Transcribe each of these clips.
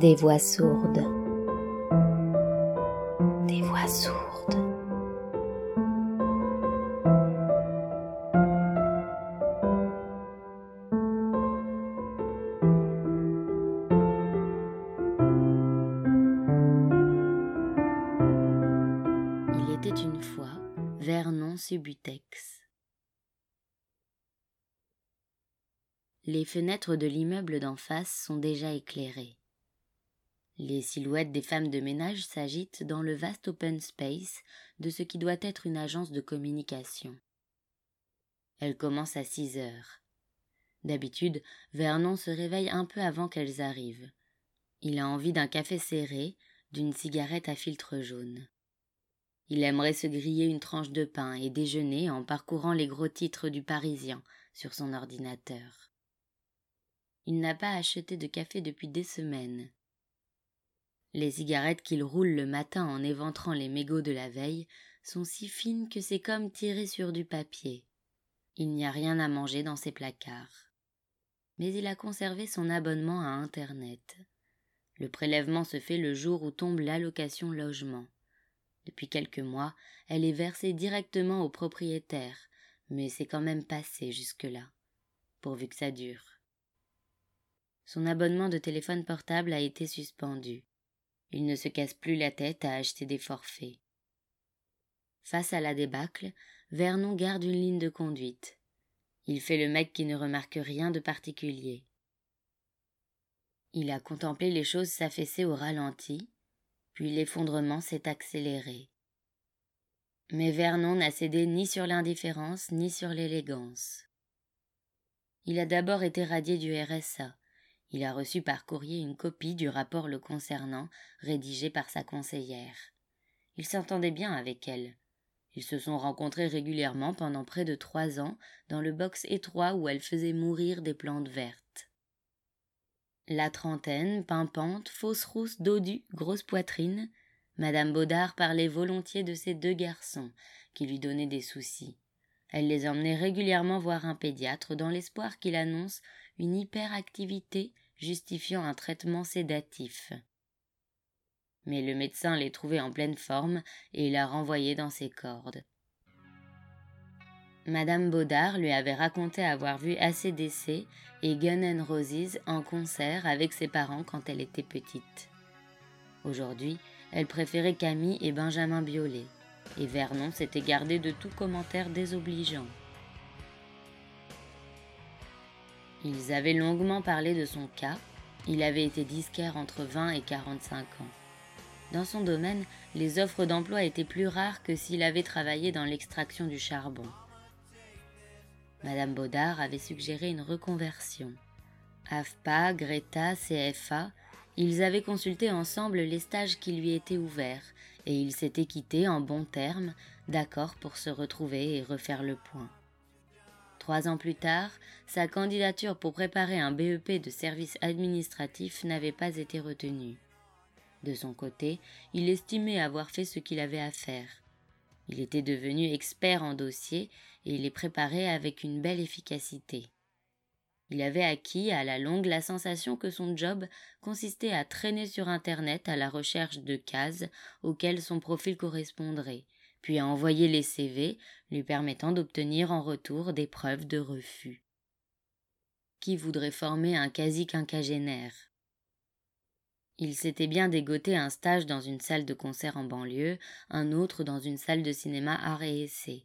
Des voix sourdes. Des voix sourdes. Il était une fois Vernon Subutex. Les fenêtres de l'immeuble d'en face sont déjà éclairées. Les silhouettes des femmes de ménage s'agitent dans le vaste open space de ce qui doit être une agence de communication. Elle commence à six heures. D'habitude, Vernon se réveille un peu avant qu'elles arrivent. Il a envie d'un café serré, d'une cigarette à filtre jaune. Il aimerait se griller une tranche de pain et déjeuner en parcourant les gros titres du Parisien sur son ordinateur. Il n'a pas acheté de café depuis des semaines. Les cigarettes qu'il roule le matin en éventrant les mégots de la veille sont si fines que c'est comme tirer sur du papier. Il n'y a rien à manger dans ses placards. Mais il a conservé son abonnement à Internet. Le prélèvement se fait le jour où tombe l'allocation logement. Depuis quelques mois, elle est versée directement au propriétaire, mais c'est quand même passé jusque-là, pourvu que ça dure. Son abonnement de téléphone portable a été suspendu. Il ne se casse plus la tête à acheter des forfaits. Face à la débâcle, Vernon garde une ligne de conduite. Il fait le mec qui ne remarque rien de particulier. Il a contemplé les choses s'affaisser au ralenti, puis l'effondrement s'est accéléré. Mais Vernon n'a cédé ni sur l'indifférence ni sur l'élégance. Il a d'abord été radié du RSA. Il a reçu par courrier une copie du rapport le concernant, rédigé par sa conseillère. Il s'entendait bien avec elle. Ils se sont rencontrés régulièrement pendant près de trois ans dans le box étroit où elle faisait mourir des plantes vertes. La trentaine, pimpante, fausse rousse, dodue, grosse poitrine, Madame Baudard parlait volontiers de ces deux garçons qui lui donnaient des soucis. Elle les emmenait régulièrement voir un pédiatre dans l'espoir qu'il annonce une hyperactivité justifiant un traitement sédatif. Mais le médecin les trouvait en pleine forme et la renvoyait dans ses cordes. Madame Baudard lui avait raconté avoir vu ACDC et Gun N' Roses en concert avec ses parents quand elle était petite. Aujourd'hui, elle préférait Camille et Benjamin Biolay, et Vernon s'était gardé de tout commentaire désobligeant. Ils avaient longuement parlé de son cas, il avait été disquaire entre 20 et 45 ans. Dans son domaine, les offres d'emploi étaient plus rares que s'il avait travaillé dans l'extraction du charbon. Madame Baudard avait suggéré une reconversion. AFPA, Greta, CFA, ils avaient consulté ensemble les stages qui lui étaient ouverts, et ils s'étaient quittés en bons termes, d'accord pour se retrouver et refaire le point. Trois ans plus tard, sa candidature pour préparer un BEP de service administratif n'avait pas été retenue. De son côté, il estimait avoir fait ce qu'il avait à faire. Il était devenu expert en dossier et les préparait avec une belle efficacité. Il avait acquis à la longue la sensation que son job consistait à traîner sur Internet à la recherche de cases auxquelles son profil correspondrait, puis à envoyer les CV lui permettant d'obtenir en retour des preuves de refus. Qui voudrait former un quasi-quinquagénaire? Il s'était bien dégoté un stage dans une salle de concert en banlieue, un autre dans une salle de cinéma art et essai.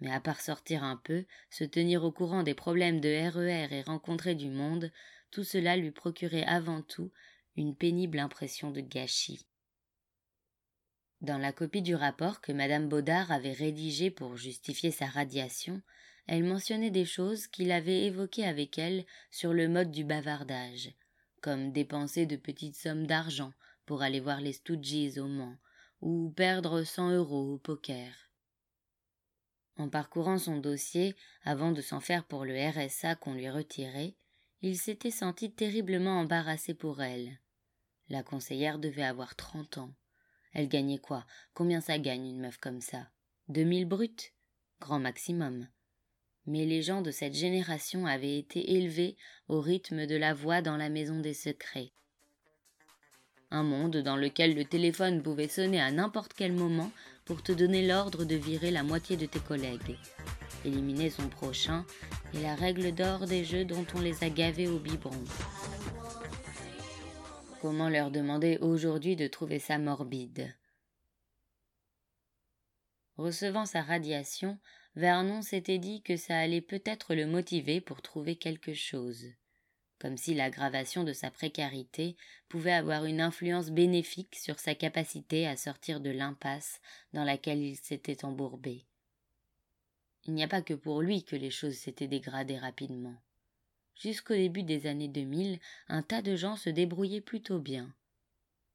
Mais à part sortir un peu, se tenir au courant des problèmes de RER et rencontrer du monde, tout cela lui procurait avant tout une pénible impression de gâchis. Dans la copie du rapport que madame Baudard avait rédigé pour justifier sa radiation, elle mentionnait des choses qu'il avait évoquées avec elle sur le mode du bavardage, comme dépenser de petites sommes d'argent pour aller voir les Stooges au Mans, ou perdre cent euros au poker. En parcourant son dossier, avant de s'en faire pour le RSA qu'on lui retirait, il s'était senti terriblement embarrassé pour elle. La conseillère devait avoir trente ans. Elle gagnait quoi? Combien ça gagne une meuf comme ça? Deux mille bruts? Grand maximum. Mais les gens de cette génération avaient été élevés au rythme de la voix dans la maison des secrets. un monde dans lequel le téléphone pouvait sonner à n'importe quel moment pour te donner l'ordre de virer la moitié de tes collègues, éliminer son prochain est la règle d'or des jeux dont on les a gavés au biberon. Comment leur demander aujourd'hui de trouver ça morbide Recevant sa radiation, Vernon s'était dit que ça allait peut-être le motiver pour trouver quelque chose, comme si l'aggravation de sa précarité pouvait avoir une influence bénéfique sur sa capacité à sortir de l'impasse dans laquelle il s'était embourbé. Il n'y a pas que pour lui que les choses s'étaient dégradées rapidement. Jusqu'au début des années 2000, un tas de gens se débrouillaient plutôt bien.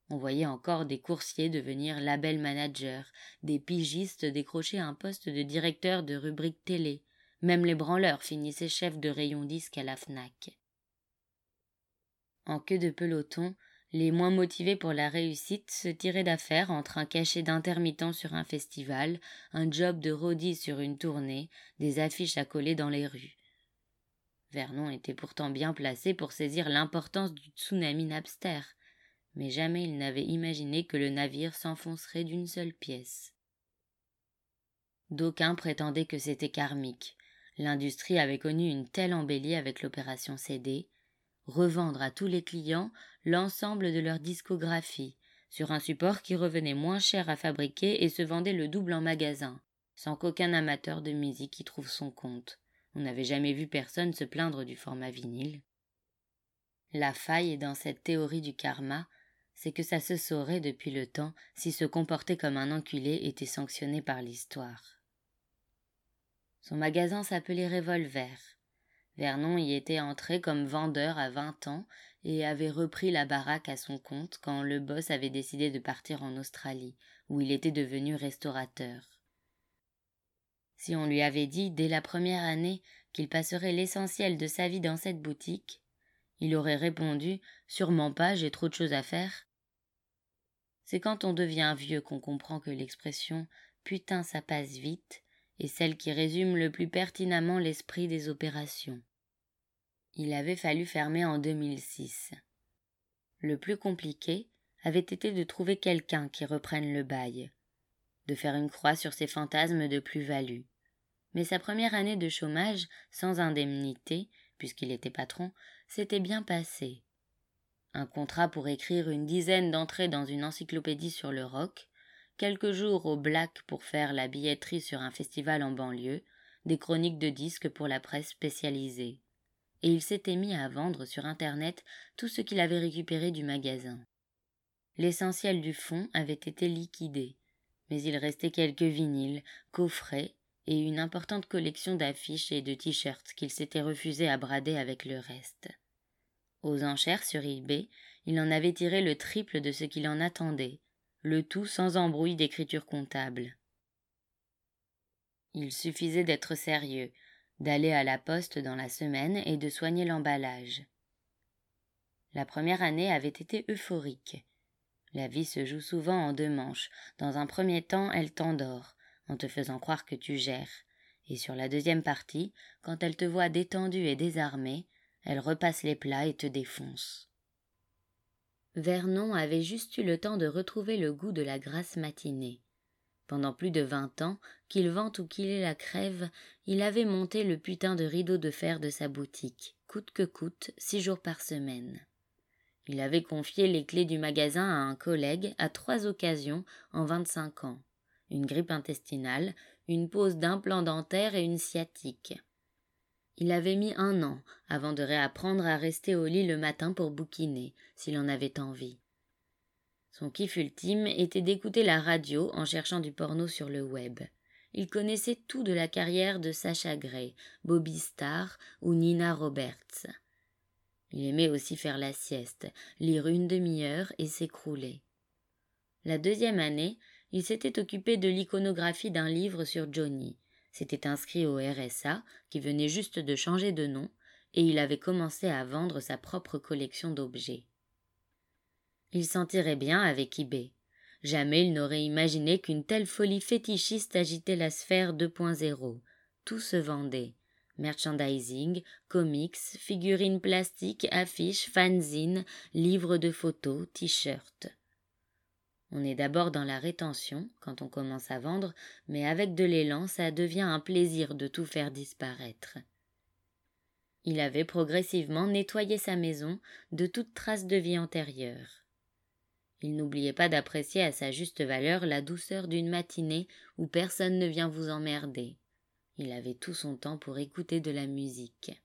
On voyait encore des coursiers devenir label managers, des pigistes décrocher un poste de directeur de rubrique télé, même les branleurs finissaient chefs de rayon disque à la FNAC. En queue de peloton, les moins motivés pour la réussite se tiraient d'affaire entre un cachet d'intermittent sur un festival, un job de roadie sur une tournée, des affiches à coller dans les rues. Vernon était pourtant bien placé pour saisir l'importance du tsunami Napster mais jamais il n'avait imaginé que le navire s'enfoncerait d'une seule pièce. D'aucuns prétendaient que c'était karmique. L'industrie avait connu une telle embellie avec l'opération CD, revendre à tous les clients l'ensemble de leur discographie, sur un support qui revenait moins cher à fabriquer et se vendait le double en magasin, sans qu'aucun amateur de musique y trouve son compte. On n'avait jamais vu personne se plaindre du format vinyle. La faille dans cette théorie du karma c'est que ça se saurait depuis le temps si se comporter comme un enculé était sanctionné par l'histoire. Son magasin s'appelait Revolver. Vernon y était entré comme vendeur à vingt ans et avait repris la baraque à son compte quand le boss avait décidé de partir en Australie, où il était devenu restaurateur. Si on lui avait dit dès la première année qu'il passerait l'essentiel de sa vie dans cette boutique, il aurait répondu Sûrement pas, j'ai trop de choses à faire. C'est quand on devient vieux qu'on comprend que l'expression putain ça passe vite est celle qui résume le plus pertinemment l'esprit des opérations. Il avait fallu fermer en 2006. Le plus compliqué avait été de trouver quelqu'un qui reprenne le bail, de faire une croix sur ses fantasmes de plus-value. Mais sa première année de chômage, sans indemnité, puisqu'il était patron, s'était bien passée un contrat pour écrire une dizaine d'entrées dans une encyclopédie sur le rock, quelques jours au Black pour faire la billetterie sur un festival en banlieue, des chroniques de disques pour la presse spécialisée. Et il s'était mis à vendre sur Internet tout ce qu'il avait récupéré du magasin. L'essentiel du fonds avait été liquidé, mais il restait quelques vinyles, coffrets et une importante collection d'affiches et de t-shirts qu'il s'était refusé à brader avec le reste. Aux enchères sur eBay, il en avait tiré le triple de ce qu'il en attendait, le tout sans embrouille d'écriture comptable. Il suffisait d'être sérieux, d'aller à la poste dans la semaine et de soigner l'emballage. La première année avait été euphorique. La vie se joue souvent en deux manches. Dans un premier temps, elle t'endort, en te faisant croire que tu gères, et sur la deuxième partie, quand elle te voit détendu et désarmé, elle repasse les plats et te défonce. Vernon avait juste eu le temps de retrouver le goût de la grasse matinée. Pendant plus de vingt ans, qu'il vente ou qu'il ait la crève, il avait monté le putain de rideau de fer de sa boutique, coûte que coûte, six jours par semaine. Il avait confié les clés du magasin à un collègue à trois occasions en vingt-cinq ans. Une grippe intestinale, une pose d'implant dentaire et une sciatique. Il avait mis un an avant de réapprendre à rester au lit le matin pour bouquiner, s'il en avait envie. Son kiff ultime était d'écouter la radio en cherchant du porno sur le web. Il connaissait tout de la carrière de Sacha Gray, Bobby Starr ou Nina Roberts. Il aimait aussi faire la sieste, lire une demi-heure et s'écrouler. La deuxième année, il s'était occupé de l'iconographie d'un livre sur Johnny, s'était inscrit au RSA, qui venait juste de changer de nom, et il avait commencé à vendre sa propre collection d'objets. Il s'en tirait bien avec eBay. Jamais il n'aurait imaginé qu'une telle folie fétichiste agitait la sphère 2.0. Tout se vendait, merchandising, comics, figurines plastiques, affiches, fanzines, livres de photos, t-shirts. On est d'abord dans la rétention quand on commence à vendre, mais avec de l'élan, ça devient un plaisir de tout faire disparaître. Il avait progressivement nettoyé sa maison de toute trace de vie antérieure. Il n'oubliait pas d'apprécier à sa juste valeur la douceur d'une matinée où personne ne vient vous emmerder. Il avait tout son temps pour écouter de la musique.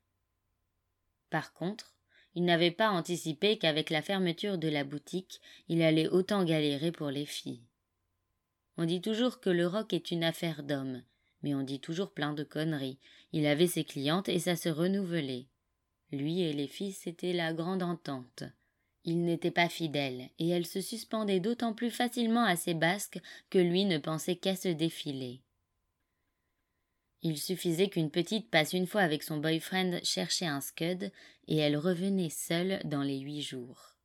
Par contre, il n'avait pas anticipé qu'avec la fermeture de la boutique, il allait autant galérer pour les filles. On dit toujours que le rock est une affaire d'hommes, mais on dit toujours plein de conneries. Il avait ses clientes et ça se renouvelait. Lui et les filles, c'était la grande entente. Il n'était pas fidèle, et elle se suspendait d'autant plus facilement à ses basques que lui ne pensait qu'à se défiler. Il suffisait qu'une petite passe une fois avec son boyfriend chercher un scud, et elle revenait seule dans les huit jours.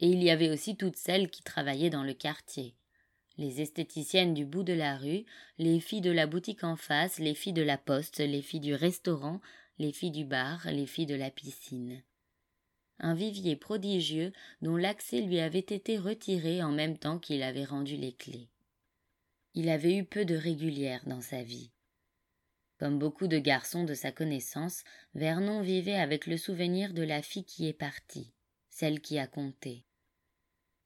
Et il y avait aussi toutes celles qui travaillaient dans le quartier. Les esthéticiennes du bout de la rue, les filles de la boutique en face, les filles de la poste, les filles du restaurant, les filles du bar, les filles de la piscine. Un vivier prodigieux dont l'accès lui avait été retiré en même temps qu'il avait rendu les clés. Il avait eu peu de régulière dans sa vie. Comme beaucoup de garçons de sa connaissance, Vernon vivait avec le souvenir de la fille qui est partie, celle qui a compté.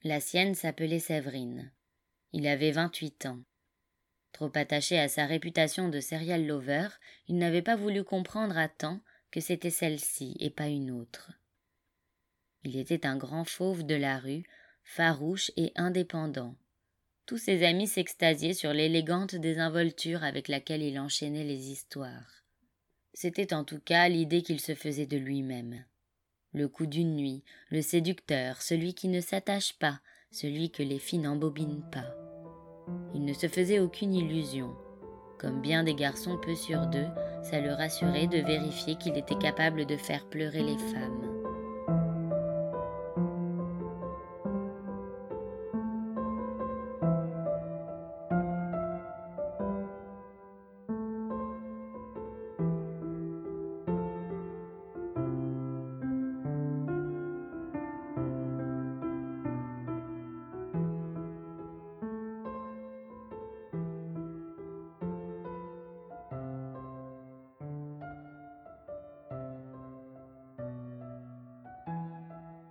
La sienne s'appelait Séverine. Il avait vingt-huit ans. Trop attaché à sa réputation de serial lover, il n'avait pas voulu comprendre à temps que c'était celle-ci et pas une autre. Il était un grand fauve de la rue, farouche et indépendant, tous ses amis s'extasiaient sur l'élégante désinvolture avec laquelle il enchaînait les histoires. C'était en tout cas l'idée qu'il se faisait de lui-même. Le coup d'une nuit, le séducteur, celui qui ne s'attache pas, celui que les filles n'embobinent pas. Il ne se faisait aucune illusion. Comme bien des garçons peu sur deux, ça le rassurait de vérifier qu'il était capable de faire pleurer les femmes.